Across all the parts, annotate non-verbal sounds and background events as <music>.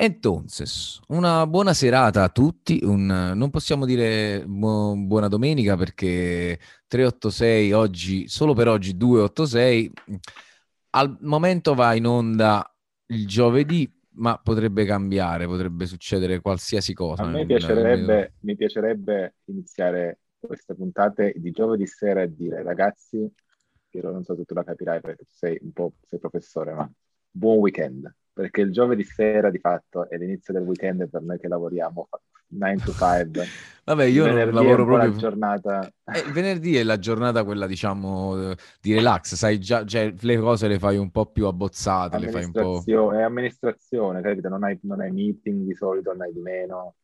Entonces, una buona serata a tutti, un, non possiamo dire bu- buona domenica perché 386 oggi, solo per oggi 286, al momento va in onda il giovedì, ma potrebbe cambiare, potrebbe succedere qualsiasi cosa. A me piacerebbe, mi piacerebbe iniziare queste puntate di giovedì sera e dire ragazzi, Piero non so se tu la capirai perché tu sei un po' sei professore, ma buon weekend perché il giovedì sera di fatto è l'inizio del weekend per noi che lavoriamo 9 to 5. <laughs> Vabbè, io non lavoro proprio. Giornata... Eh, il venerdì è la giornata quella, diciamo, di relax, sai già, cioè, le cose le fai un po' più abbozzate, le fai un po'... È amministrazione, capito? Non hai, non hai meeting di solito, non hai di meno.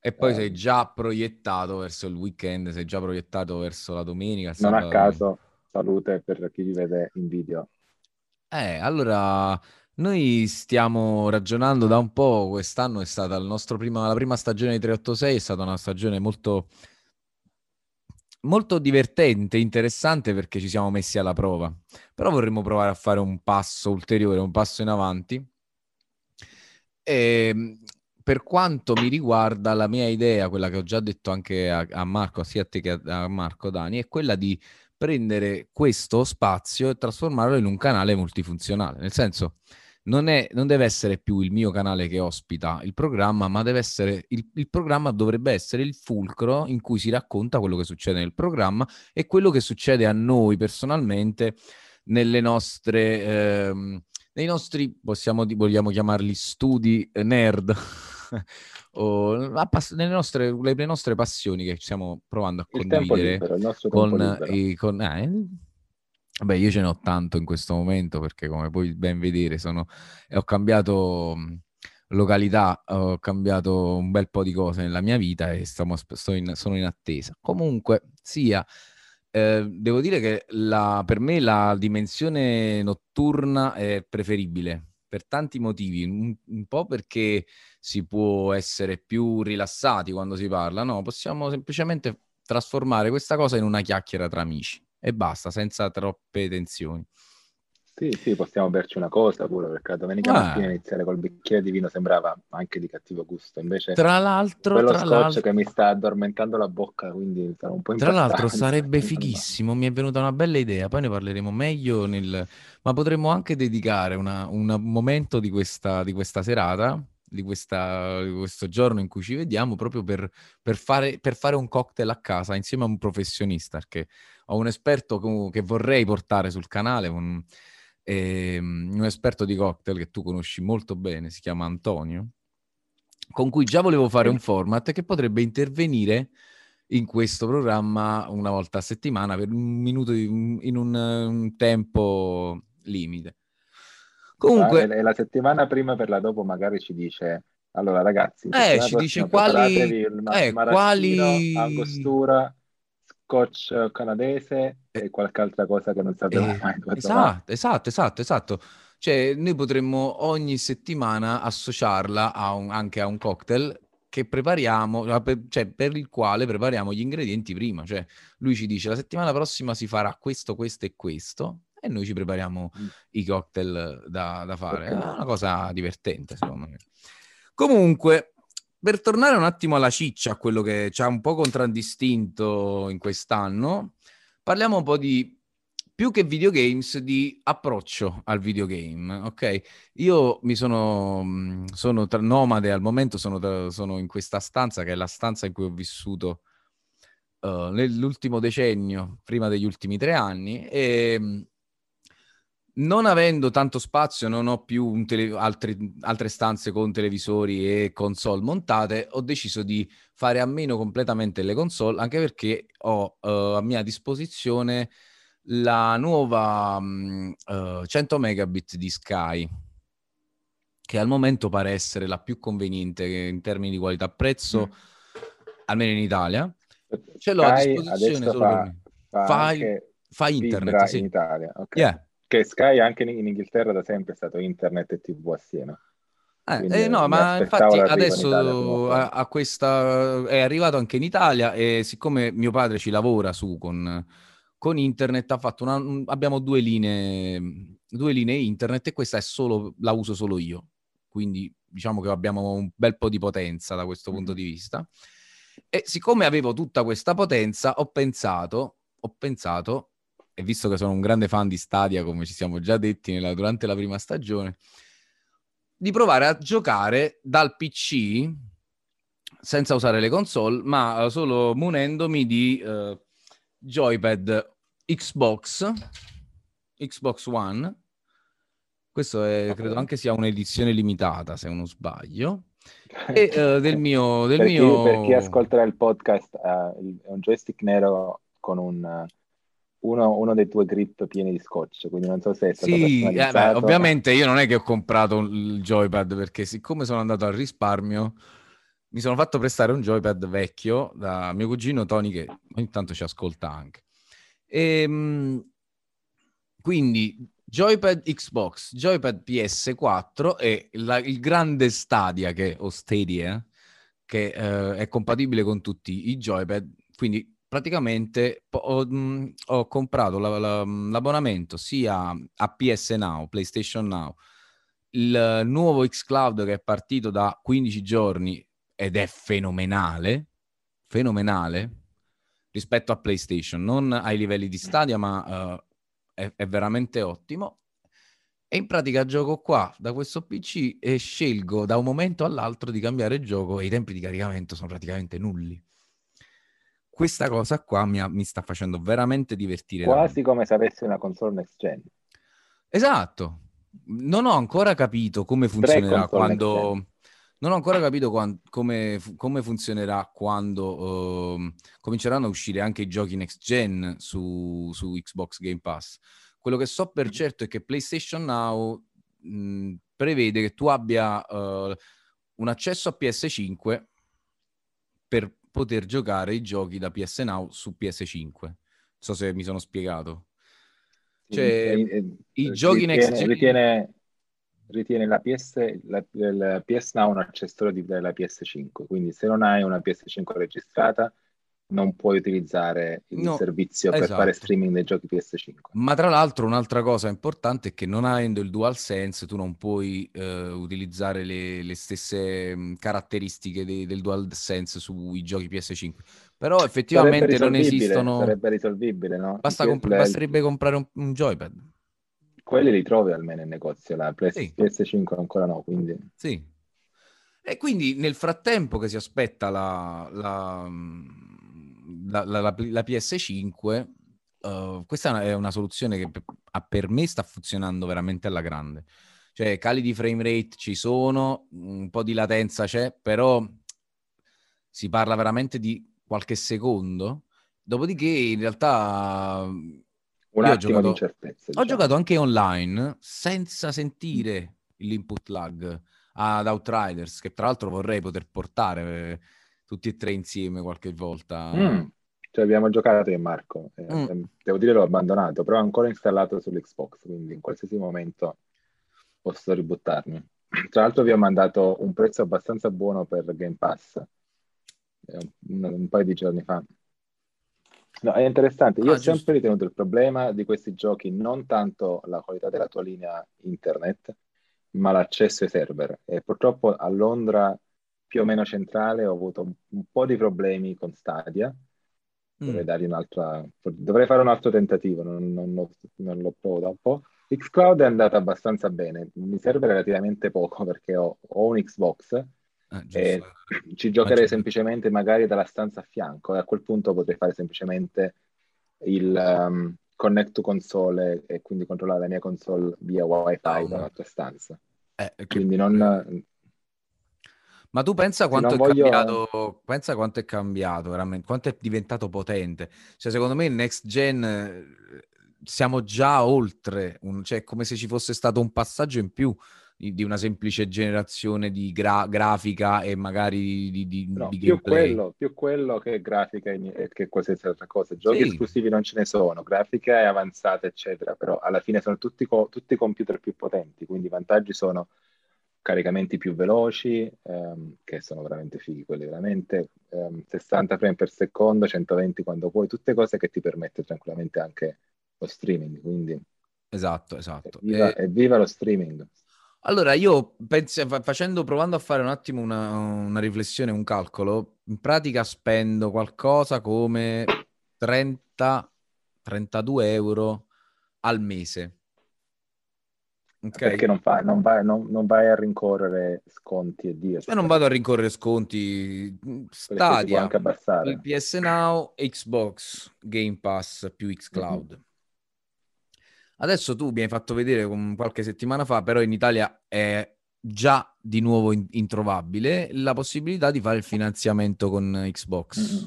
E poi eh. sei già proiettato verso il weekend, sei già proiettato verso la domenica. Non a caso, salute per chi vi vede in video. Eh, allora noi stiamo ragionando da un po', quest'anno è stata prima, la prima stagione di 386, è stata una stagione molto, molto divertente, interessante perché ci siamo messi alla prova, però vorremmo provare a fare un passo ulteriore, un passo in avanti. E, ehm, per quanto mi riguarda, la mia idea, quella che ho già detto anche a, a Marco, sia a te che a, a Marco Dani, è quella di prendere questo spazio e trasformarlo in un canale multifunzionale, nel senso non, è, non, deve essere più il mio canale che ospita il programma, ma deve essere il, il, programma dovrebbe essere il fulcro in cui si racconta quello che succede nel programma e quello che succede a noi personalmente nelle nostre, ehm, nei nostri, possiamo, vogliamo chiamarli studi nerd. <laughs> o nelle nostre, le, nostre passioni che stiamo provando a condividere libero, con, i, con eh, Beh, io ce ne ho tanto in questo momento perché come puoi ben vedere sono... ho cambiato località, ho cambiato un bel po' di cose nella mia vita e stiamo, in, sono in attesa. Comunque sia, eh, devo dire che la, per me la dimensione notturna è preferibile per tanti motivi, un, un, po' perché si può essere più rilassati quando si parla, no, possiamo semplicemente trasformare questa cosa in una chiacchiera tra amici e basta, senza troppe tensioni. Sì, sì, possiamo berci una cosa pure, perché la domenica ah. mattina iniziare col bicchiere di vino sembrava anche di cattivo gusto, invece tra l'altro, quello tra scotch l'altro... che mi sta addormentando la bocca, quindi sarà un po' Tra l'altro sarebbe <laughs> fighissimo, mi è venuta una bella idea, poi ne parleremo meglio, nel... ma potremmo anche dedicare una, un momento di questa, di questa serata di, questa, di, questo giorno in cui ci vediamo proprio per, per, fare, per, fare, un cocktail a casa insieme a un professionista, perché ho un esperto che vorrei portare sul canale, un, eh, un esperto di cocktail che tu conosci molto bene, si chiama Antonio, con cui già volevo fare un format che potrebbe intervenire in questo programma una volta a settimana per un minuto in un, un tempo limite. Comunque, e la settimana prima per la dopo magari ci dice allora ragazzi, eh, ci dice quali, eh, quali... angostura, scotch canadese e qualche altra cosa che non sappiamo eh, mai. Esatto, esatto, esatto, esatto. Cioè, noi potremmo ogni settimana associarla a un, anche a un cocktail che prepariamo, cioè per il quale prepariamo gli ingredienti prima. Cioè, lui ci dice la settimana prossima si farà questo, questo e questo e noi ci prepariamo mm. i cocktail da, da fare. È una cosa divertente, secondo me. Comunque, per tornare un attimo alla ciccia, a quello che ci ha un po' contraddistinto in quest'anno, parliamo un po' di più che videogames, di approccio al videogame, ok? Io mi sono, mm, sono tra, nomade al momento, sono, tra, sono, in questa stanza che è la stanza in cui ho vissuto uh, nell'ultimo decennio, prima degli ultimi tre anni, e mm, non avendo tanto spazio, non ho più tele- altri, altre stanze con televisori e console montate, ho deciso di fare a meno completamente le console, anche perché ho uh, a mia disposizione la nuova um, uh, 100 megabit di Sky, che al momento pare essere la più conveniente in termini di qualità-prezzo, mm. almeno in Italia. Ce l'ho Sky a disposizione solo fa, per me. Fa, fa, fa internet, sì. in Italia, ok. Yeah che Sky anche in Inghilterra da sempre è stato internet e TV assieme. Eh, eh, no, ma infatti adesso a, a, questa è arrivato anche in Italia e siccome mio padre ci lavora su con, con internet, ha fatto una, abbiamo due linee, due linee internet e questa è solo, la uso solo io. quindi diciamo che abbiamo un bel po' di potenza da questo punto Mhm. di vista. E siccome avevo tutta questa potenza, ho pensato, ho pensato, e visto che sono un grande fan di Stadia, come ci siamo già detti nella- durante la prima stagione, di provare a giocare dal PC senza usare le console, ma solo munendomi di eh, joypad Xbox, Xbox One. Questo è, Ok. credo anche sia un'edizione limitata, se non sbaglio. <laughs> E eh, del mio... Del per, chi, mio... per chi ascolterà il podcast, eh, è un joystick nero con un, uno, uno dei tuoi grip pieni di scotch, quindi non so se è stato Sì, eh, beh, ovviamente io non è che ho comprato il joypad perché siccome sono andato al risparmio mi sono fatto prestare un joypad vecchio da mio cugino Tony che ogni tanto ci ascolta anche. Ehm, quindi joypad Xbox, joypad PS4 e la- il grande Stadia che, o Stadia che eh, è compatibile con tutti i joypad, quindi praticamente ho, mh, ho comprato la- la- l'abbonamento sia a PS Now, PlayStation Now, il nuovo xCloud che è partito da 15 giorni ed è fenomenale, fenomenale rispetto a PlayStation, non ai livelli di Stadia, ma eh, è, è veramente ottimo. E in pratica gioco qua da questo PC e scelgo da un momento all'altro di cambiare gioco e i tempi di caricamento sono praticamente nulli. Questa cosa qua mi, ha- mi sta facendo veramente divertire. Quasi come se avessi una console next gen. Esatto. Non ho ancora capito come funzionerà quando... Non ho ancora capito quan- come, come funzionerà quando ehm, cominceranno a uscire anche i giochi next gen su, su Xbox Game Pass. Quello che so per certo è che PlayStation Now mh, prevede che tu abbia eh, un accesso a PS5 per poter giocare i giochi da PS Now su PS5. Non so se mi sono spiegato. Cioè, E- e- i ritiene- giochi next gen- Ritiene, ritiene la PS, la, il PS Now un accessorio della PS5, quindi se non hai una PS5 registrata non puoi utilizzare il No, servizio per esatto. fare streaming dei giochi PS5. Ma tra l'altro un'altra cosa importante è che non avendo il DualSense tu non puoi eh, utilizzare le, le stesse mh, caratteristiche de- del DualSense sui giochi PS5. Però effettivamente non esistono... Sarebbe risolvibile, no? Basta comp- il- basterebbe comprare un, un joypad. Quelli li trovi almeno in negozio, la PS- Sì. PS5 ancora no, quindi... Sì. E quindi nel frattempo che si aspetta la, la, la- la- la- la PS5, eh, questa è una, è una soluzione che per, per me sta funzionando veramente alla grande. Cioè, cali di frame rate ci sono, un po' di latenza c'è, però si parla veramente di qualche secondo. Dopodiché, in realtà, Un ho giocato- di incertezza. ho diciamo. giocato anche online senza sentire l'input lag ad Outriders, che tra l'altro vorrei poter portare eh, tutti e tre insieme qualche volta. Mm, Ci abbiamo giocato io e Marco. Eh, Mm. ehm, Devo dire l'ho abbandonato, però è ancora installato sull'Xbox, quindi in qualsiasi momento posso ributtarmi. Tra l'altro vi ho mandato un prezzo abbastanza buono per Game Pass eh, un, un paio di giorni fa. No, è interessante. Io Ah, ho sempre ritenuto il problema di questi giochi non tanto la qualità della tua linea internet, ma l'accesso ai server. E purtroppo a Londra, più o meno centrale, ho avuto un, un po' di problemi con Stadia. Dovrei Mm. dargli un'altra, dovrei fare un altro tentativo, non, non l'ho, non l'ho provato da un po'. Xcloud è andata abbastanza bene, mi serve relativamente poco perché ho, ho un Xbox Eh, giusto. e ci giocherei semplicemente magari dalla stanza a fianco e a quel punto potrei fare semplicemente il um, connect to console e quindi controllare la mia console via wifi No, da un'altra stanza. Eh, Quindi non... Ma tu pensa quanto è voglio- cambiato, pensa quanto è cambiato veramente, quanto è diventato potente. Cioè, secondo me il next gen eh, siamo già oltre, un- cioè come se ci fosse stato un passaggio in più di, una semplice generazione di gra- grafica e magari di, di- No, di più quello, più quello che grafica e e che qualsiasi altra cosa. Giochi Sì. esclusivi non ce ne sono, grafica è avanzata, eccetera, però alla fine sono tutti, co- tutti computer più potenti, quindi i vantaggi sono caricamenti più veloci, ehm, che sono veramente fighi quelli veramente, ehm, 60 frame per secondo, 120 quando puoi, tutte cose che ti permette tranquillamente anche lo streaming, quindi Esatto, esatto. evviva, E- evviva lo streaming. Allora, io penso, facendo, provando a fare un attimo una, una, riflessione, un calcolo, in pratica spendo qualcosa come 30, 32 euro al mese. Okay. Perché non, fa, non, vai, non, non, vai, a rincorrere sconti e Dio. Io non vado a rincorrere sconti. Stadia, il PS Now, Xbox, Game Pass più XCloud. Mm-hmm. Adesso tu mi hai fatto vedere qualche settimana fa, però in Italia è già di nuovo in- introvabile la possibilità di fare il finanziamento con Xbox. Mm-hmm.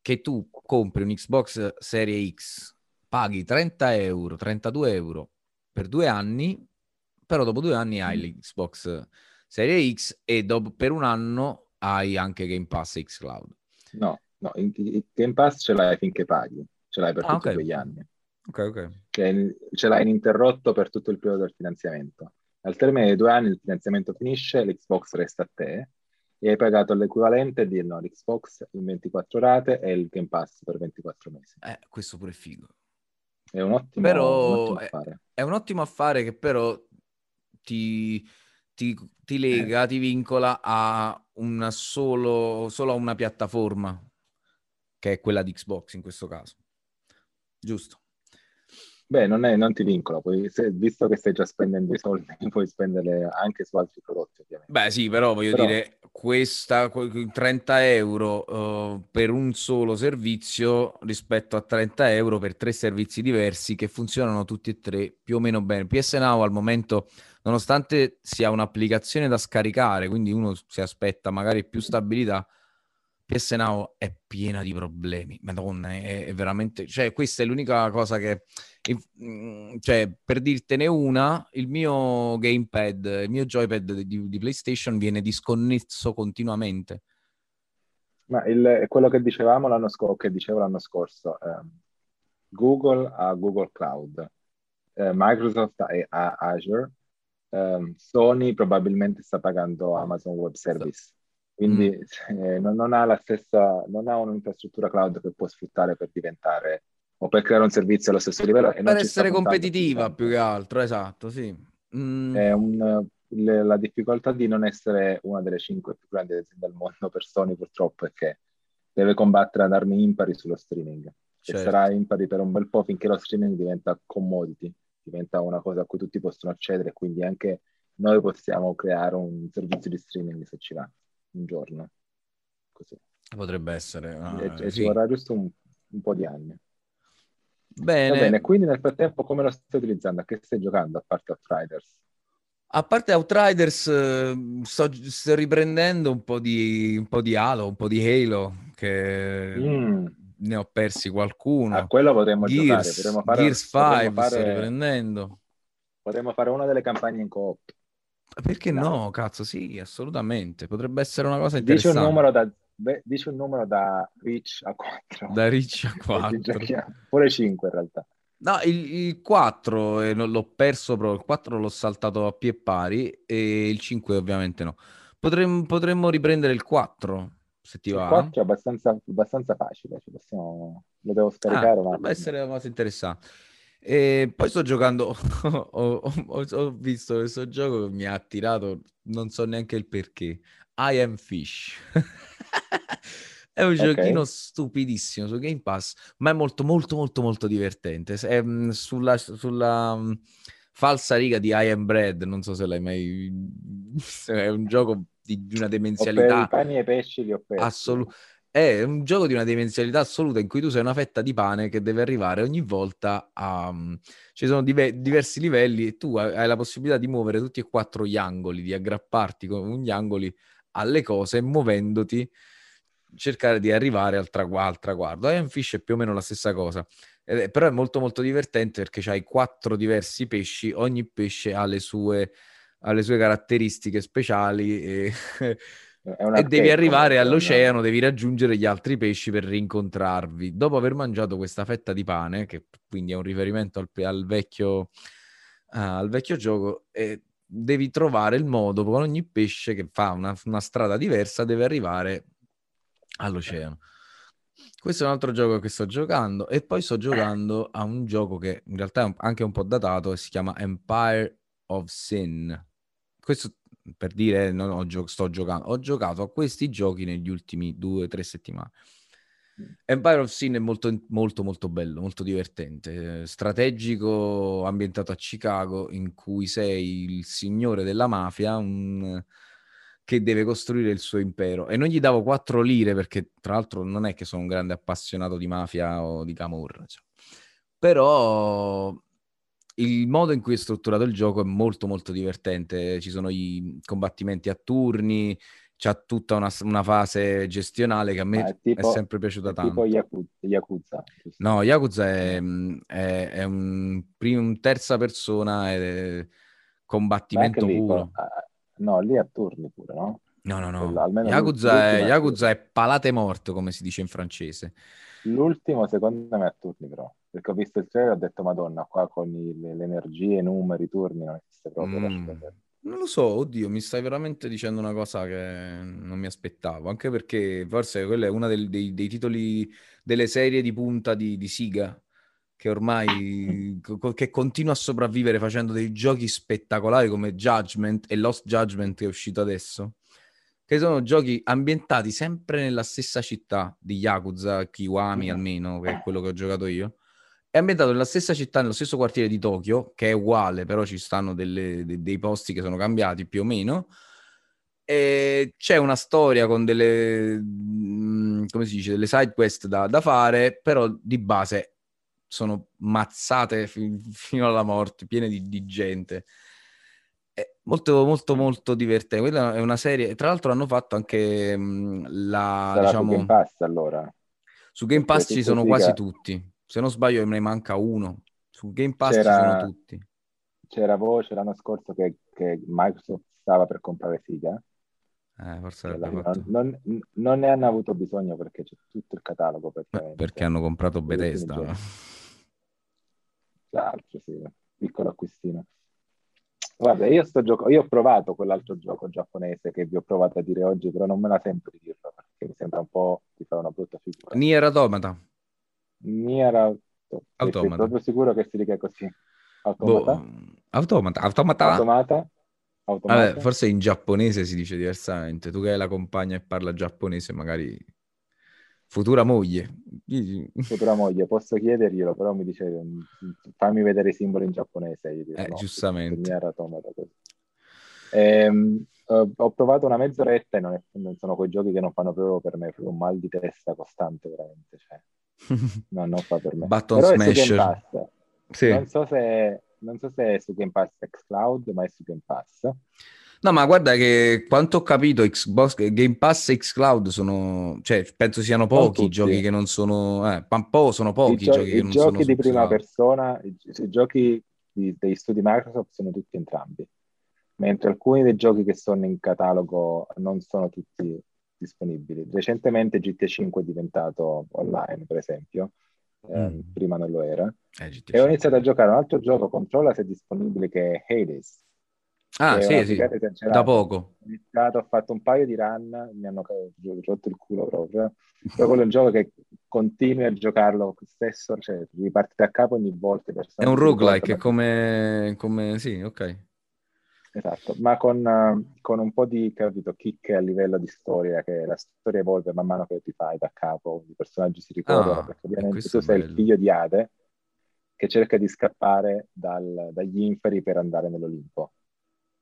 Che tu compri un Xbox Serie X, paghi 30 euro, 32 euro per due anni, però dopo due anni hai mm. l'Xbox Serie X e dopo, per un anno hai anche Game Pass X Cloud. No, no, il Game Pass ce l'hai finché paghi, ce l'hai per ah, tutti okay. quegli anni. Ok, ok. Cioè, ce l'hai ininterrotto per tutto il periodo del finanziamento. Al termine dei due anni il finanziamento finisce, l'Xbox resta a te e hai pagato l'equivalente di no, l'Xbox in 24 rate e il Game Pass per 24 mesi. Eh, questo pure è figo. È un ottimo, però, un ottimo affare. È, è, un ottimo affare che però ti, ti, ti lega, eh. ti vincola a una solo, solo a una piattaforma, che è quella di Xbox in questo caso. Giusto? Beh, non, è, non ti vincola, puoi, se, visto che stai già spendendo i soldi, <laughs> puoi spenderli anche su altri prodotti, ovviamente. Beh, sì, però voglio però... dire, questa 30 euro uh, per un solo servizio rispetto a 30 euro per tre servizi diversi che funzionano tutti e tre più o meno bene. PS Now al momento, nonostante sia un'applicazione da scaricare, quindi uno si aspetta magari più stabilità, PS Now è piena di problemi. Madonna, è, è veramente... Cioè, questa è l'unica cosa che Mm, cioè, per dirtene una, il mio gamepad, il mio joypad di, di PlayStation viene disconnesso continuamente. Ma il, quello che dicevamo l'anno scorso, che dicevo l'anno scorso, eh, Google ha Google Cloud, eh, Microsoft ha Azure, eh, Sony probabilmente sta pagando Amazon Web Service. Quindi mm. eh, non, non, ha la stessa, non ha un'infrastruttura cloud che può sfruttare per diventare o per creare un servizio allo stesso livello. per essere competitiva più che altro, esatto, sì. Mm. È un, le, la difficoltà di non essere una delle cinque più grandi aziende al mondo per Sony purtroppo è che deve combattere ad armi impari sullo streaming. Certo. E sarà impari per un bel po' finché lo streaming diventa commodity, diventa una cosa a cui tutti possono accedere, quindi anche noi possiamo creare un servizio di streaming se ci va un giorno. Così. Potrebbe essere. Uh, e, e sì. ci vorrà giusto un, un po' di anni. Bene. Bene, quindi nel frattempo come lo stai utilizzando? A che stai giocando a parte Outriders? A parte Outriders, eh, sto, sto riprendendo un po, di, un po' di Halo, un po' di Halo, che mm. ne ho persi qualcuno. A quello potremmo Gears, giocare. Potremmo fare, Gears 5 fare, sto riprendendo. Potremmo fare una delle campagne in coop. Perché no? Cazzo, sì, assolutamente. Potrebbe essere una cosa interessante. Dici un numero da Beh, dici un numero da Rich a 4. Da Rich a <laughs> 4. Pure 5 in realtà. No, il, il 4 eh, l'ho perso proprio, il 4 l'ho saltato a pie pari e il 5 ovviamente no. Potremmo, potremmo riprendere il 4 se ti va. Il 4 è abbastanza, abbastanza facile, ci possiamo... lo devo scaricare. Ah, potrebbe essere una cosa interessante. E poi sto giocando, <laughs> ho, ho, ho, visto questo gioco che mi ha attirato, non so neanche il perché. I am Fish. <laughs> è un okay. giochino stupidissimo su Game Pass, ma è molto molto molto molto divertente. È mm, sulla, sulla um, falsa riga di I am Bread, non so se l'hai mai... <laughs> è un gioco di, una demenzialità... I pani e pesci li ho persi. Assolu- è un gioco di una dimensionalità assoluta in cui tu sei una fetta di pane che deve arrivare ogni volta a... Um, ci sono dive- diversi livelli e tu hai la possibilità di muovere tutti e quattro gli angoli, di aggrapparti con gli angoli alle cose muovendoti cercare di arrivare al, tragu- al traguardo. Iron Fish è più o meno la stessa cosa, eh, però è molto molto divertente perché hai quattro diversi pesci, ogni pesce ha le sue, ha le sue caratteristiche speciali e <laughs> e devi arrivare all'oceano, devi raggiungere gli altri pesci per rincontrarvi. Dopo aver mangiato questa fetta di pane, che quindi è un riferimento al, al, vecchio, uh, al vecchio, gioco, eh, devi trovare il modo con ogni pesce che fa una, una strada diversa, deve arrivare all'oceano. Questo è un altro gioco che sto giocando e poi sto giocando a un gioco che in realtà è anche un po' datato e si chiama Empire of Sin questo per dire non ho gio- sto giocando, ho giocato a questi giochi negli ultimi due o tre settimane. Empire of Sin è molto, molto, molto bello, molto divertente, strategico, ambientato a Chicago, in cui sei il signore della mafia un... che deve costruire il suo impero. E non gli davo quattro lire perché, tra l'altro, non è che sono un grande appassionato di mafia o di camorra. Cioè. Però il modo in cui è strutturato il gioco è molto molto divertente, ci sono i combattimenti a turni, c'è tutta una, una, fase gestionale che a me è, tipo, è sempre piaciuta è tanto. Tipo Yakuza. No, Yakuza è, è, è un, un, terza persona e combattimento lì, puro. Ah, no, lì a turni pure, no? No, no, no. Yakuza, è, Yakuza è palate morto, come si dice in francese. L'ultimo secondo me a turni però, perché ho visto il trailer e ho detto madonna, qua con i, le, le, energie, i numeri, i turni non esiste proprio. Mm. Non lo so, oddio, mi stai veramente dicendo una cosa che non mi aspettavo, anche perché forse quello è uno dei, dei, dei, titoli delle serie di punta di, di Siga, che ormai che continua a sopravvivere facendo dei giochi spettacolari come Judgment e Lost Judgment che è uscito adesso che sono giochi ambientati sempre nella stessa città di Yakuza, Kiwami almeno, che è quello che ho giocato io. È ambientato nella stessa città, nello stesso quartiere di Tokyo, che è uguale, però ci stanno delle, de, dei posti che sono cambiati più o meno. E c'è una storia con delle, mm, come si dice, delle side quest da, da fare, però di base sono mazzate fi- fino alla morte, piene di, di gente. È molto, molto, molto divertente. Quella è una serie. Tra l'altro, hanno fatto anche mh, la. Sarà diciamo, su Game Pass allora. Su Game Pass ci sono quasi tutti. Se non sbaglio, me ne manca uno. Su Game Pass c'era, ci sono tutti. C'era voce l'anno scorso che, che Microsoft stava per comprare Siga. Eh, forse non, non, non, ne hanno avuto bisogno perché c'è tutto il catalogo. Perché hanno comprato Bethesda. L'altro, sì, piccolo acquistino. Guarda, io sto gioco, io ho provato quell'altro gioco giapponese che vi ho provato a dire oggi, però non me la sento di dirlo perché mi sembra un po' di fare una brutta figura. Nier Automata. Nier Automata. Sei proprio sicuro che si dica così? Automata? Boh, automata. Automata. Automata. Automata. Vabbè, forse in giapponese si dice diversamente. Tu che hai la compagna e parla giapponese, magari futura moglie. Futura moglie, posso chiederglielo, però mi dice fammi vedere i simboli in giapponese. Io dico, eh, no, giustamente. Ehm, ho provato una mezz'oretta e non, è, non, sono quei giochi che non fanno proprio per me, proprio un mal di testa costante veramente. Cioè. <laughs> No, non fa per me. Button però Smasher. Sì. Non, so se, non so se è su Game Pass X Cloud, ma è su Game Pass. No, ma guarda che quanto ho capito, Xbox, Game Pass e Xcloud sono, cioè, penso siano pochi i giochi che non sono, eh, po' sono pochi i, gio- giochi che non sono. I giochi di prima persona, i, i giochi di, degli studi Microsoft sono tutti entrambi, mentre alcuni dei giochi che sono in catalogo non sono tutti disponibili. Recentemente GTA 5 è diventato online, per esempio, eh, mm. prima non lo era, eh, e ho iniziato a giocare un altro gioco, controlla se è disponibile, che è Hades Ah, sì, sì, da poco. Ho iniziato, ho fatto un paio di run, mi hanno rotto il culo proprio. Però quello è un gioco che continui a giocarlo stesso, cioè riparti da capo ogni volta. È un roguelike, come, come... Sì, ok. Esatto, ma con, uh, con, un po' di capito, kick a livello di storia, che la storia evolve man mano che ti fai da capo, i personaggi si ricordano, ah, perché ovviamente tu sei bello. il figlio di Ade che cerca di scappare dal, dagli inferi per andare nell'Olimpo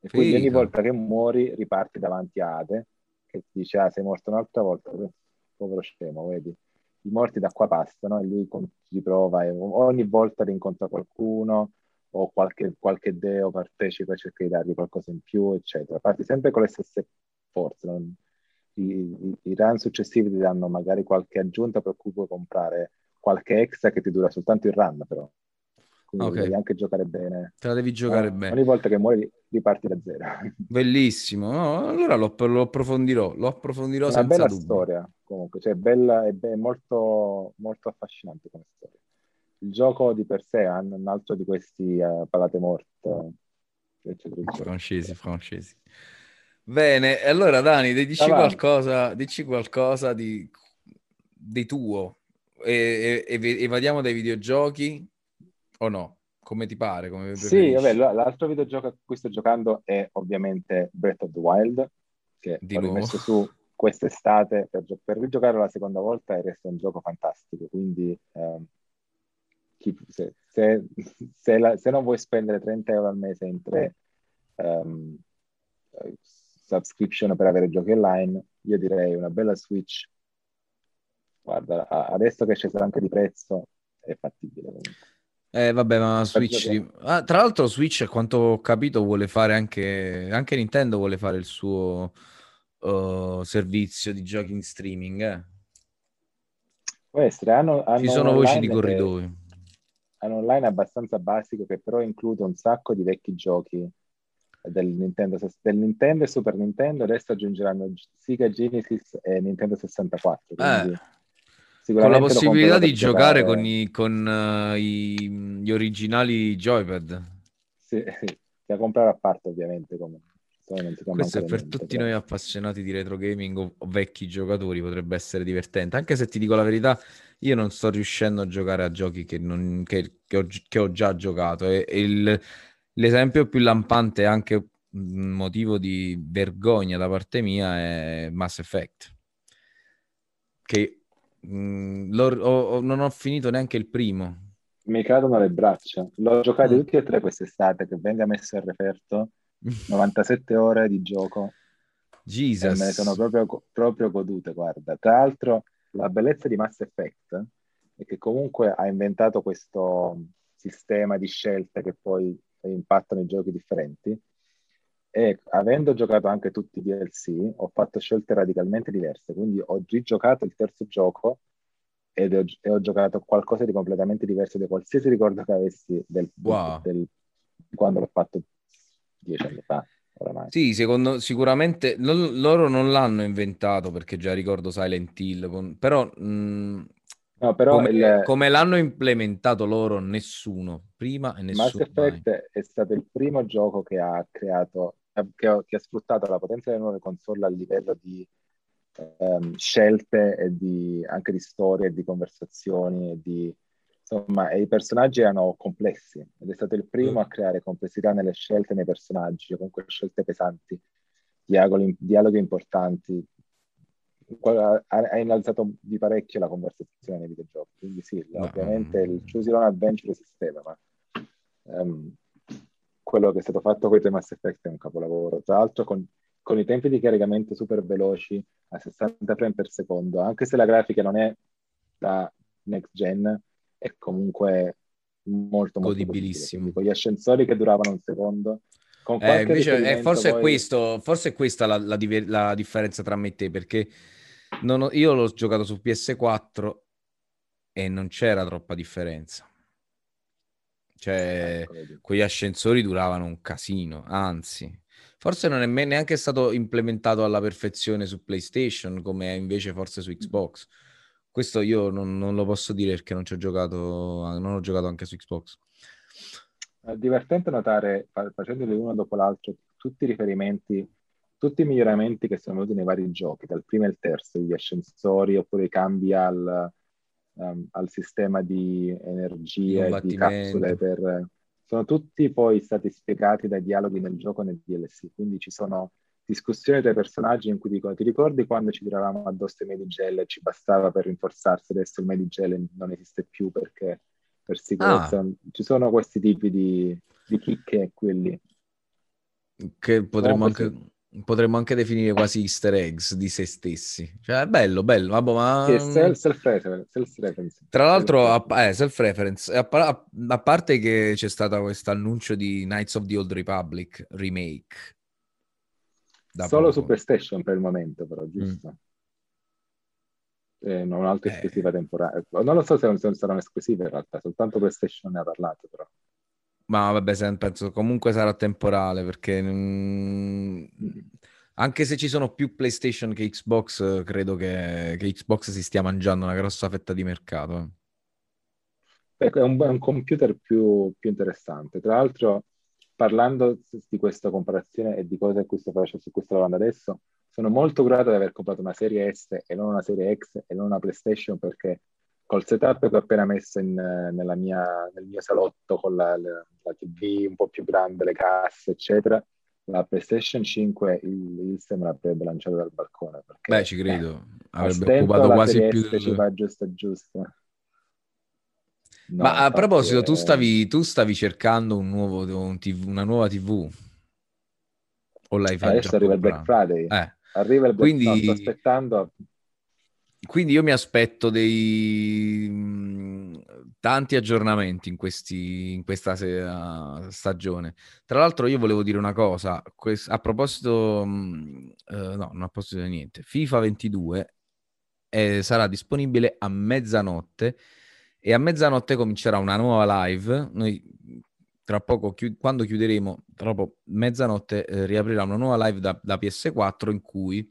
e Figa. quindi ogni volta che muori riparti davanti a Ade che ti dice ah sei morto un'altra volta, povero scemo, vedi? I morti da qua passano e lui ci prova e ogni volta rincontra qualcuno o qualche, qualche deo partecipa e cerca di dargli qualcosa in più, eccetera. Parti sempre con le stesse forze. Non... I, i, run successivi ti danno magari qualche aggiunta per cui puoi comprare qualche extra che ti dura soltanto il run, però quindi okay. devi anche giocare bene. Te la devi giocare eh, bene. Ogni volta che muori riparti da zero. Bellissimo, no, allora lo, lo, approfondirò, lo approfondirò È una bella dubbio. storia, comunque, cioè bella e be- molto, molto affascinante come storia. Il gioco di per sé è un altro di questi uh, palate morte. Eccetera, eccetera. Francesi, francesi. Bene, allora Dani, dici qualcosa, dici qualcosa di, di tuo e, e, e, evadiamo dai videogiochi o no? come ti pare, come Sì, vabbè, l'altro videogioco a cui sto giocando è ovviamente Breath of the Wild, che Di ho rimesso su quest'estate per, gio- per rigiocare la seconda volta e resta un gioco fantastico, quindi eh, chi, se, se, se, la, se, non vuoi spendere 30 euro al mese in tre um, subscription per avere giochi online, io direi una bella Switch. Guarda, adesso che è sceso anche di prezzo, è fattibile comunque. Eh, vabbè, ma Switch. Di... Ah, tra l'altro, Switch, a quanto ho capito, vuole fare anche. Anche Nintendo vuole fare il suo uh, servizio di giochi in streaming. Eh. Può essere, hanno, hanno Ci sono voci di corridoi. Che, hanno online abbastanza basico che però include un sacco di vecchi giochi del Nintendo, del Nintendo e Super Nintendo. Adesso aggiungeranno Sega Genesis e Nintendo 64. Quindi... Eh con la possibilità di giocare, giocare con, i, con uh, i, gli originali joypad. Sì, sì, <laughs> da comprare a parte ovviamente. Come. Questo è per niente, tutti però. noi appassionati di retro gaming o, o, vecchi giocatori, potrebbe essere divertente. Anche se ti dico la verità, io non sto riuscendo a giocare a giochi che, non, che, che, ho, che ho, già giocato. E, e il, l'esempio più lampante, anche un motivo di vergogna da parte mia, è Mass Effect. Che Mm, ho, non ho finito neanche il primo. Mi cadono le braccia. L'ho giocato mm. tutti e tre quest'estate, che venga messo il referto. 97 ore di gioco. Jesus. Me ne sono proprio, proprio godute, guarda. Tra l'altro, la bellezza di Mass Effect è che comunque ha inventato questo sistema di scelte che poi impattano i giochi differenti e avendo giocato anche tutti i DLC ho fatto scelte radicalmente diverse, quindi ho rigiocato il terzo gioco ed ho, e ho giocato qualcosa di completamente diverso da qualsiasi ricordo che avessi del, wow. del, quando l'ho fatto dieci anni fa. Oramai. Sì, secondo, sicuramente lo, loro non l'hanno inventato perché già ricordo Silent Hill, però, mh, mm, no, però come, il, come, l'hanno implementato loro, nessuno, prima e nessuno. Mass Effect mai. è stato il primo gioco che ha creato che, ho, che ha sfruttato la potenza delle nuove console a livello di um, scelte e di, anche di storie e di conversazioni e di insomma i personaggi erano complessi ed è stato il primo a creare complessità nelle scelte nei personaggi comunque scelte pesanti dialoghi, dialoghi importanti ha, ha, innalzato di parecchio la conversazione nei videogiochi quindi sì no. ovviamente il Choose Your Own Adventure esisteva ma um, quello che è stato fatto con i Mass Effect è un capolavoro. Tra l'altro con, con, i tempi di caricamento super veloci a 60 frame per secondo, anche se la grafica non è da next gen, è comunque molto, molto godibilissimo. Con gli ascensori che duravano un secondo. Eh, invece, eh, forse, poi... è questo, forse è questa la, la, la differenza tra me e te, perché ho, io l'ho giocato su PS4 e non c'era troppa differenza. Cioè, ecco, quegli ascensori duravano un casino, anzi, forse non è neanche stato implementato alla perfezione su PlayStation come invece forse su Xbox. Questo io non, non lo posso dire perché non ci ho giocato, non ho giocato anche su Xbox. È divertente notare, facendoli uno dopo l'altro, tutti i riferimenti, tutti i miglioramenti che sono venuti nei vari giochi, dal primo al terzo, gli ascensori oppure i cambi al, um, al sistema di energia e di capsule per... Sono tutti poi stati spiegati dai dialoghi nel gioco nel DLC, quindi ci sono discussioni tra i personaggi in cui dicono ti ricordi quando ci tiravamo addosso i medigel e ci bastava per rinforzarsi, adesso il medigel non esiste più perché per sicurezza ah. ci sono questi tipi di, di chicche quelli. Che potremmo no, anche potremmo anche definire quasi easter eggs di se stessi. Cioè, è bello, bello. Vabbè, ma... Sì, self-reference. self-reference. Tra l'altro, self eh, self-reference. A, a, a, parte che c'è stato questo annuncio di Knights of the Old Republic remake. Solo poco. su PlayStation per il momento, però, giusto? Mm. Eh, non un'altra esclusiva eh. temporale. Non lo so se non sarà un'esclusiva in realtà, soltanto PlayStation ne ha parlato, però. Ma vabbè, penso comunque sarà temporale perché mh, anche se ci sono più PlayStation che Xbox, credo che, che Xbox si stia mangiando una grossa fetta di mercato. Ecco, è un, è un computer più, più, interessante. Tra l'altro, parlando di questa comparazione e di cose cui sto facendo, su cui sto lavorando adesso, sono molto grato di aver comprato una serie S e non una serie X e non una PlayStation perché col setup che ho appena messo in, mia, nel mio salotto con la, la, la, TV un po' più grande, le casse, eccetera, la PlayStation 5 il, il me l'avrebbe lanciato dal balcone. Perché, Beh, ci credo. Avrebbe occupato quasi più... Del... Ci va giusto giusto. No, Ma a proposito, tu, stavi, tu stavi cercando un nuovo, un TV, una nuova TV? O l'hai fatto? Adesso arriva il Black Friday. Eh. Arriva il Black Quindi... no, sto aspettando quindi io mi aspetto dei mm, tanti aggiornamenti in, questi, in questa se- stagione. Tra l'altro io volevo dire una cosa, a proposito, uh, no, non a proposito di niente, FIFA 22 eh, sarà disponibile a mezzanotte e a mezzanotte comincerà una nuova live. Noi tra poco, chi- quando chiuderemo, tra poco mezzanotte, eh, riaprirà una nuova live da, da PS4 in cui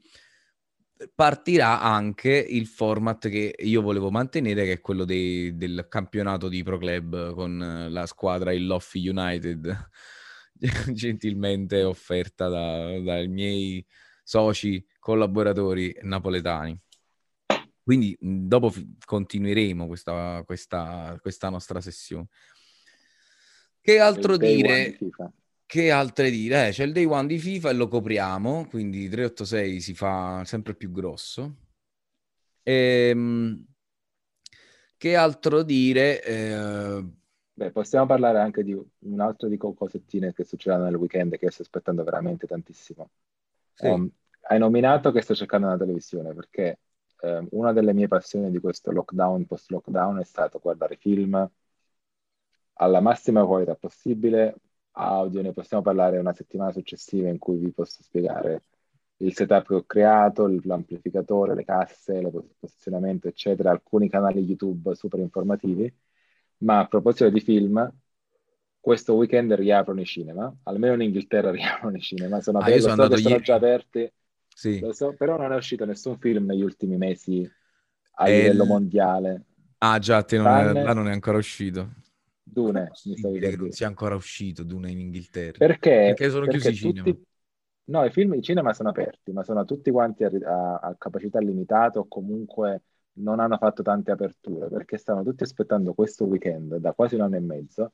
partirà anche il format che io volevo mantenere, che è quello dei, del campionato di Pro Club con la squadra il Loffi United, <laughs> gentilmente offerta da, dai miei soci collaboratori napoletani. Quindi dopo continueremo questa, questa, questa nostra sessione. Che altro dire? Che altre dire? Eh, c'è il day one di FIFA e lo copriamo, quindi 386 si fa sempre più grosso. Ehm, che altro dire? Eh... Beh, possiamo parlare anche di un altro di cosettine che succederanno nel weekend che sto aspettando veramente tantissimo. Sì. Um, hai nominato che sto cercando una televisione perché um, una delle mie passioni di questo lockdown, post-lockdown, è stato guardare film alla massima qualità possibile, audio, ne possiamo parlare una settimana successiva in cui vi posso spiegare il setup che ho creato, l'amplificatore, le casse, il posizionamento, eccetera, alcuni canali YouTube super informativi. Ma a proposito di film, questo weekend riaprono i cinema, almeno in Inghilterra <laughs> riaprono i cinema, sono, ah, aperti, sono, so sono già aperti, sì. so, però non è uscito nessun film negli ultimi mesi a e livello mondiale. Ah già, te non è, là non è ancora uscito. Dune, mi stavi che non sia ancora uscito Dune in Inghilterra. Perché? Perché sono perché chiusi i cinema. No, i film di cinema sono aperti, ma sono tutti quanti a, a, a, capacità limitata o comunque non hanno fatto tante aperture, perché stanno tutti aspettando questo weekend, da quasi un anno e mezzo,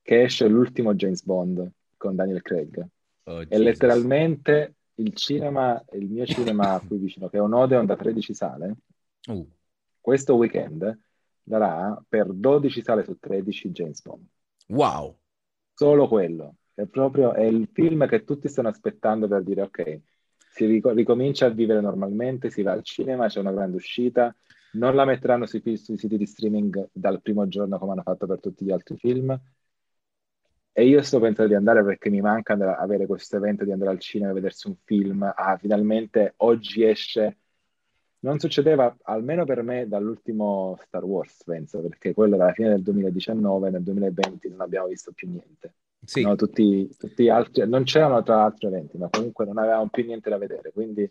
che esce l'ultimo James Bond con Daniel Craig. Oh, e letteralmente il cinema, il mio cinema qui vicino, che è un Odeon da 13 sale, uh. questo weekend darà per 12 sale su 13 James Bond. Wow! Solo quello. È proprio è il film che tutti stanno aspettando per dire ok, si ric- ricomincia a vivere normalmente, si va al cinema, c'è una grande uscita, non la metteranno sui, sui siti di streaming dal primo giorno come hanno fatto per tutti gli altri film. E io sto pensando di andare perché mi manca avere questo evento di andare al cinema e vedersi un film. Ah, finalmente oggi esce non succedeva, almeno per me, dall'ultimo Star Wars, penso, perché quello era la fine del 2019, nel 2020 non abbiamo visto più niente. Sì. No, tutti, tutti altri, non c'erano tra l'altro eventi, ma comunque non avevamo più niente da vedere. Quindi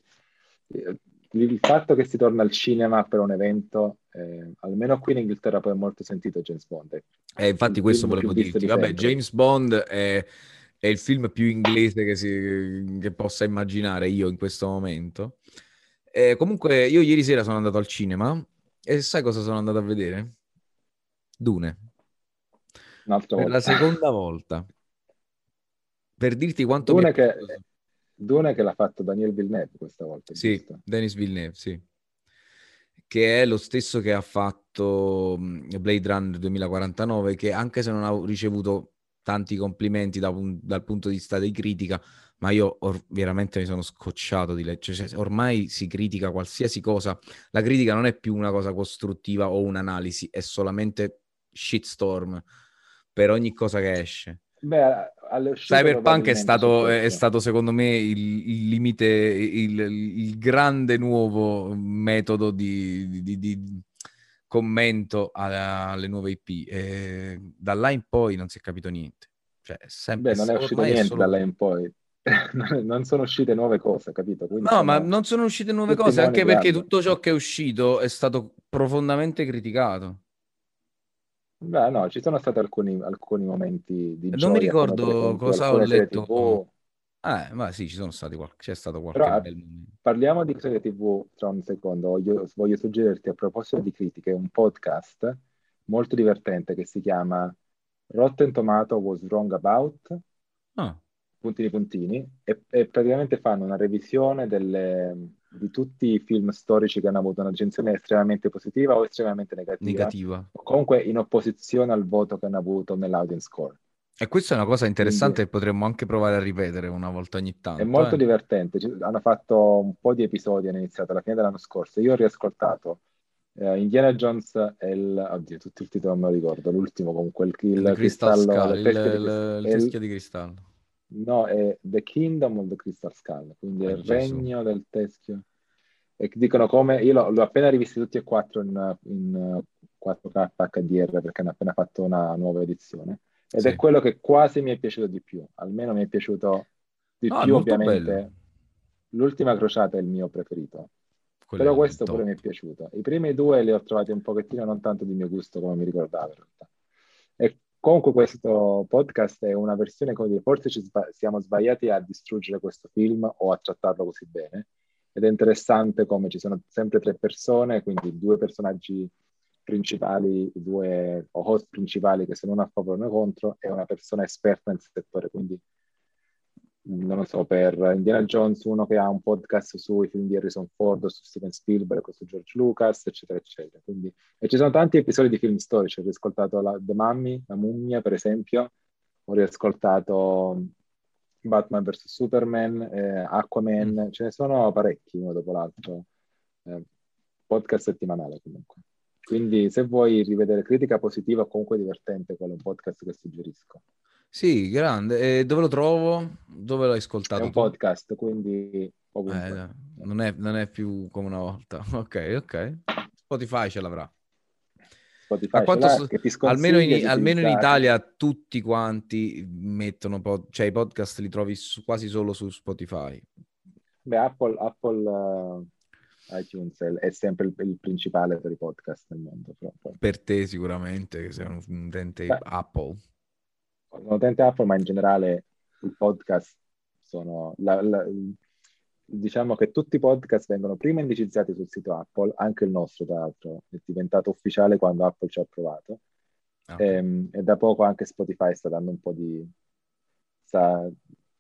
eh, il fatto che si torna al cinema per un evento, eh, almeno qui in Inghilterra poi è molto sentito James Bond. Eh, infatti questo volevo dirti. Vabbè, sempre. James Bond è, è, il film più inglese che, si, che possa immaginare io in questo momento. Eh, comunque, io ieri sera sono andato al cinema e sai cosa sono andato a vedere? Dune. Per volta. la seconda volta. Per dirti quanto... Dune, che, Dune che l'ha fatto Daniel Villeneuve questa volta. Sì, giusto? Denis Villeneuve, sì. Che è lo stesso che ha fatto Blade Runner 2049, che anche se non ha ricevuto tanti complimenti da, dal punto di vista di critica, ma io or- veramente mi sono scocciato di leggere. Cioè, ormai si critica qualsiasi cosa. La critica non è più una cosa costruttiva o un'analisi, è solamente shitstorm per ogni cosa che esce. Beh, Cyberpunk è stato, è stato, secondo me il, il limite, il, il, grande nuovo metodo di, di, di commento alle nuove IP. E da là in poi non si è capito niente. Cioè, sempre, Beh, non è uscito niente solo... da là in poi. <laughs> non sono uscite nuove cose, capito? Quindi no, ma non sono uscite nuove cose, anche perché tutto ciò che è uscito è stato profondamente criticato. Beh, no, ci sono stati alcuni, alcuni momenti di Non mi ricordo cosa ho letto. Eh, ma sì, ci sono stati qual- c'è stato qualche Però, bel momento. Parliamo di serie TV tra un secondo. Voglio, voglio suggerirti a proposito di critiche un podcast molto divertente che si chiama Rotten Tomato Was Wrong About, Ah, puntini puntini, e, e praticamente fanno una revisione delle- di tutti i film storici che hanno avuto una recensione estremamente positiva o estremamente negativa, negativa. o comunque in opposizione al voto che hanno avuto nell'audience score. E questa è una cosa interessante Quindi- che potremmo anche provare a ripetere una volta ogni tanto. È molto eh. divertente, hanno fatto un po' di episodi, hanno iniziato alla fine dell'anno scorso. Io ho riascoltato eh, Indiana Jones e il... Oddio, tutto il titolo non me lo ricordo, l'ultimo comunque, il, il Il cristallo, il il, il- il il- teschio di cristallo. No, è The Kingdom of the Crystal Skull, quindi è il Gesù. regno del teschio. E dicono come... Io l'ho, l'ho appena rivisti tutti e quattro in, in 4K HDR perché hanno appena fatto una nuova edizione. Ed Sì. è quello che quasi mi è piaciuto di più, almeno mi è piaciuto di No, più ovviamente. bello. L'ultima crociata è il mio preferito, Quello però questo il pure mi è piaciuto. I primi due li ho trovati un pochettino non tanto di mio gusto come mi ricordavo in realtà. E comunque questo podcast è una versione, come dire, forse ci sba- siamo sbagliati a distruggere questo film o a trattarlo così bene. Ed è interessante come ci sono sempre tre persone, quindi due personaggi principali, due host principali che sono uno a favore e uno contro, e una persona esperta nel settore. Quindi, non lo so, per Indiana Jones, uno che ha un podcast sui film di Harrison Ford, su Steven Spielberg, su George Lucas, eccetera, eccetera. Quindi, e ci sono tanti episodi di film storici. Ho riascoltato la, The Mummy, La Mummia, per esempio. Ho riascoltato Batman vs Superman, eh, Aquaman, ce ne sono parecchi uno dopo l'altro. Eh, podcast settimanale comunque. Quindi se vuoi rivedere critica positiva o comunque divertente, quello è un podcast che suggerisco. Sì, grande. E dove lo trovo? Dove l'hai È ascoltato un tu? podcast, quindi. Eh, no, non, è, non è più come una volta. <laughs> Ok, ok. Spotify ce l'avrà. Spotify quanto so- almeno, in, almeno in. Italia tutti quanti mettono, pod- cioè i podcast li trovi su- quasi solo su Spotify. Beh, Apple, Apple eh, iTunes è, è sempre il, il principale per i podcast nel mondo. Poi. Per te sicuramente, che sei un utente. Apple. Sono utente Apple, ma in generale i podcast sono... la- la- diciamo che tutti i podcast vengono prima indicizzati sul sito Apple, anche il nostro tra l'altro è diventato ufficiale quando Apple ci ha approvato. Ah, Ehm, e da poco anche Spotify sta dando un po' di... sta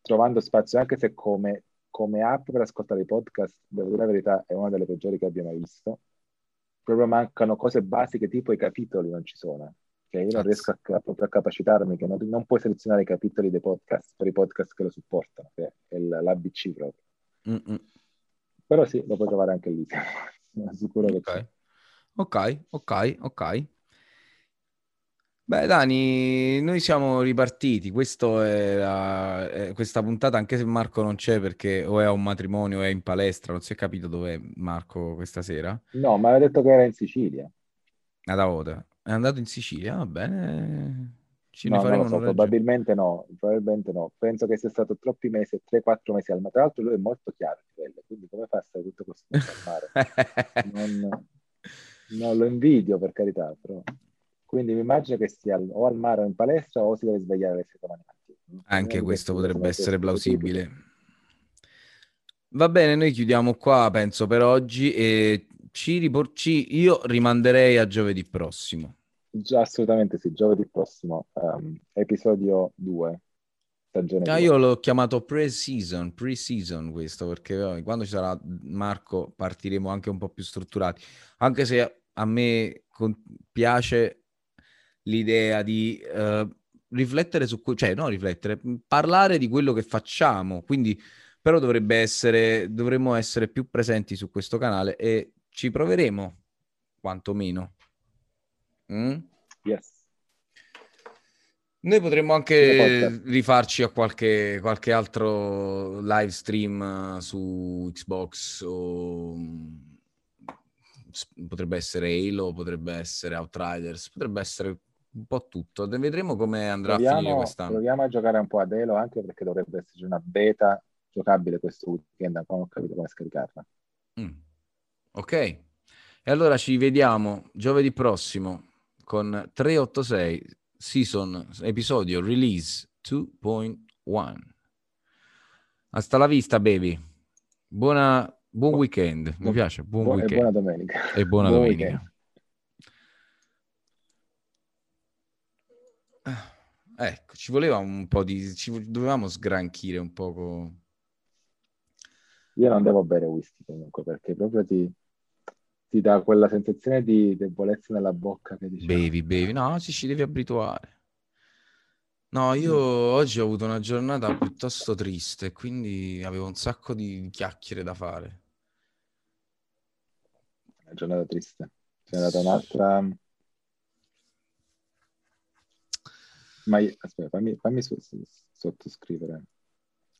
trovando spazio, anche se come, come app per ascoltare i podcast, devo dire la verità, è una delle peggiori che abbia mai visto. Proprio mancano cose basiche tipo i capitoli non ci sono. Che io non riesco a, proprio a capacitarmi, che non, non puoi selezionare i capitoli dei podcast per i podcast che lo supportano, che è l'ABC proprio. Mm-mm. Però sì, lo puoi trovare anche lì. <laughs> Sono sicuro che c'è. Ok, ok, ok. Beh, Dani, noi siamo ripartiti. Questo è la- è questa puntata, anche se Marco non c'è perché o è a un matrimonio o è in palestra, non si è capito dov'è Marco questa sera. No, ma aveva detto che era in Sicilia. Ad Aoda. È andato in Sicilia, va bene. Ci ne No, lo so, probabilmente no, probabilmente no. Penso che sia stato troppi mesi, 3-4 mesi al mare. Tra l'altro lui è molto chiaro di quello, quindi come fa a stare tutto questo al mare? Non, non lo invidio per carità, però. Quindi mi immagino che sia o al mare o in palestra o si deve svegliare alle 6 domani mattina. Anche questo potrebbe essere tipiche. plausibile. Va bene, noi chiudiamo qua, penso, per oggi e ci riporci. Io rimanderei a giovedì prossimo. Già, assolutamente sì, giovedì prossimo, ehm, episodio 2, stagione Ah, 2. io l'ho chiamato pre-season, pre-season questo, perché quando ci sarà Marco partiremo anche un po' più strutturati. Anche se a me con- piace l'idea di eh, riflettere su, que- cioè no riflettere, parlare di quello che facciamo. Quindi, però dovrebbe essere, dovremmo essere più presenti su questo canale e ci proveremo, quantomeno. Mm? Yes. Noi potremmo anche rifarci a qualche, qualche altro live stream eh, su Xbox o mm, potrebbe essere Halo, potrebbe essere Outriders, potrebbe essere un po' tutto. Vedremo come andrà a finire Proviamo, quest'anno. proviamo a giocare un po' ad Elo anche perché dovrebbe esserci una beta giocabile questo weekend, ancora non ho capito come scaricarla. Mm. Ok, e allora ci vediamo giovedì prossimo con 386 season episodio release 2.1. Hasta la vista, baby. Buona, buon weekend. Mi piace. Buon Bu- e weekend. buona domenica. E buona Buon domenica. weekend. Ecco, ci voleva un po' di... ci dovevamo sgranchire un poco. Io non devo bere whisky comunque perché proprio ti, ti dà quella sensazione di debolezza nella bocca che dici. Bevi, bevi. No, ci, ci devi abituare. No, io oggi ho avuto una giornata piuttosto triste, quindi avevo un sacco di chiacchiere da fare. Una giornata triste. C'è andata un'altra... Ma io- aspetta, fammi, fammi so- so- sottoscrivere.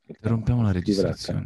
Interrompiamo la registrazione.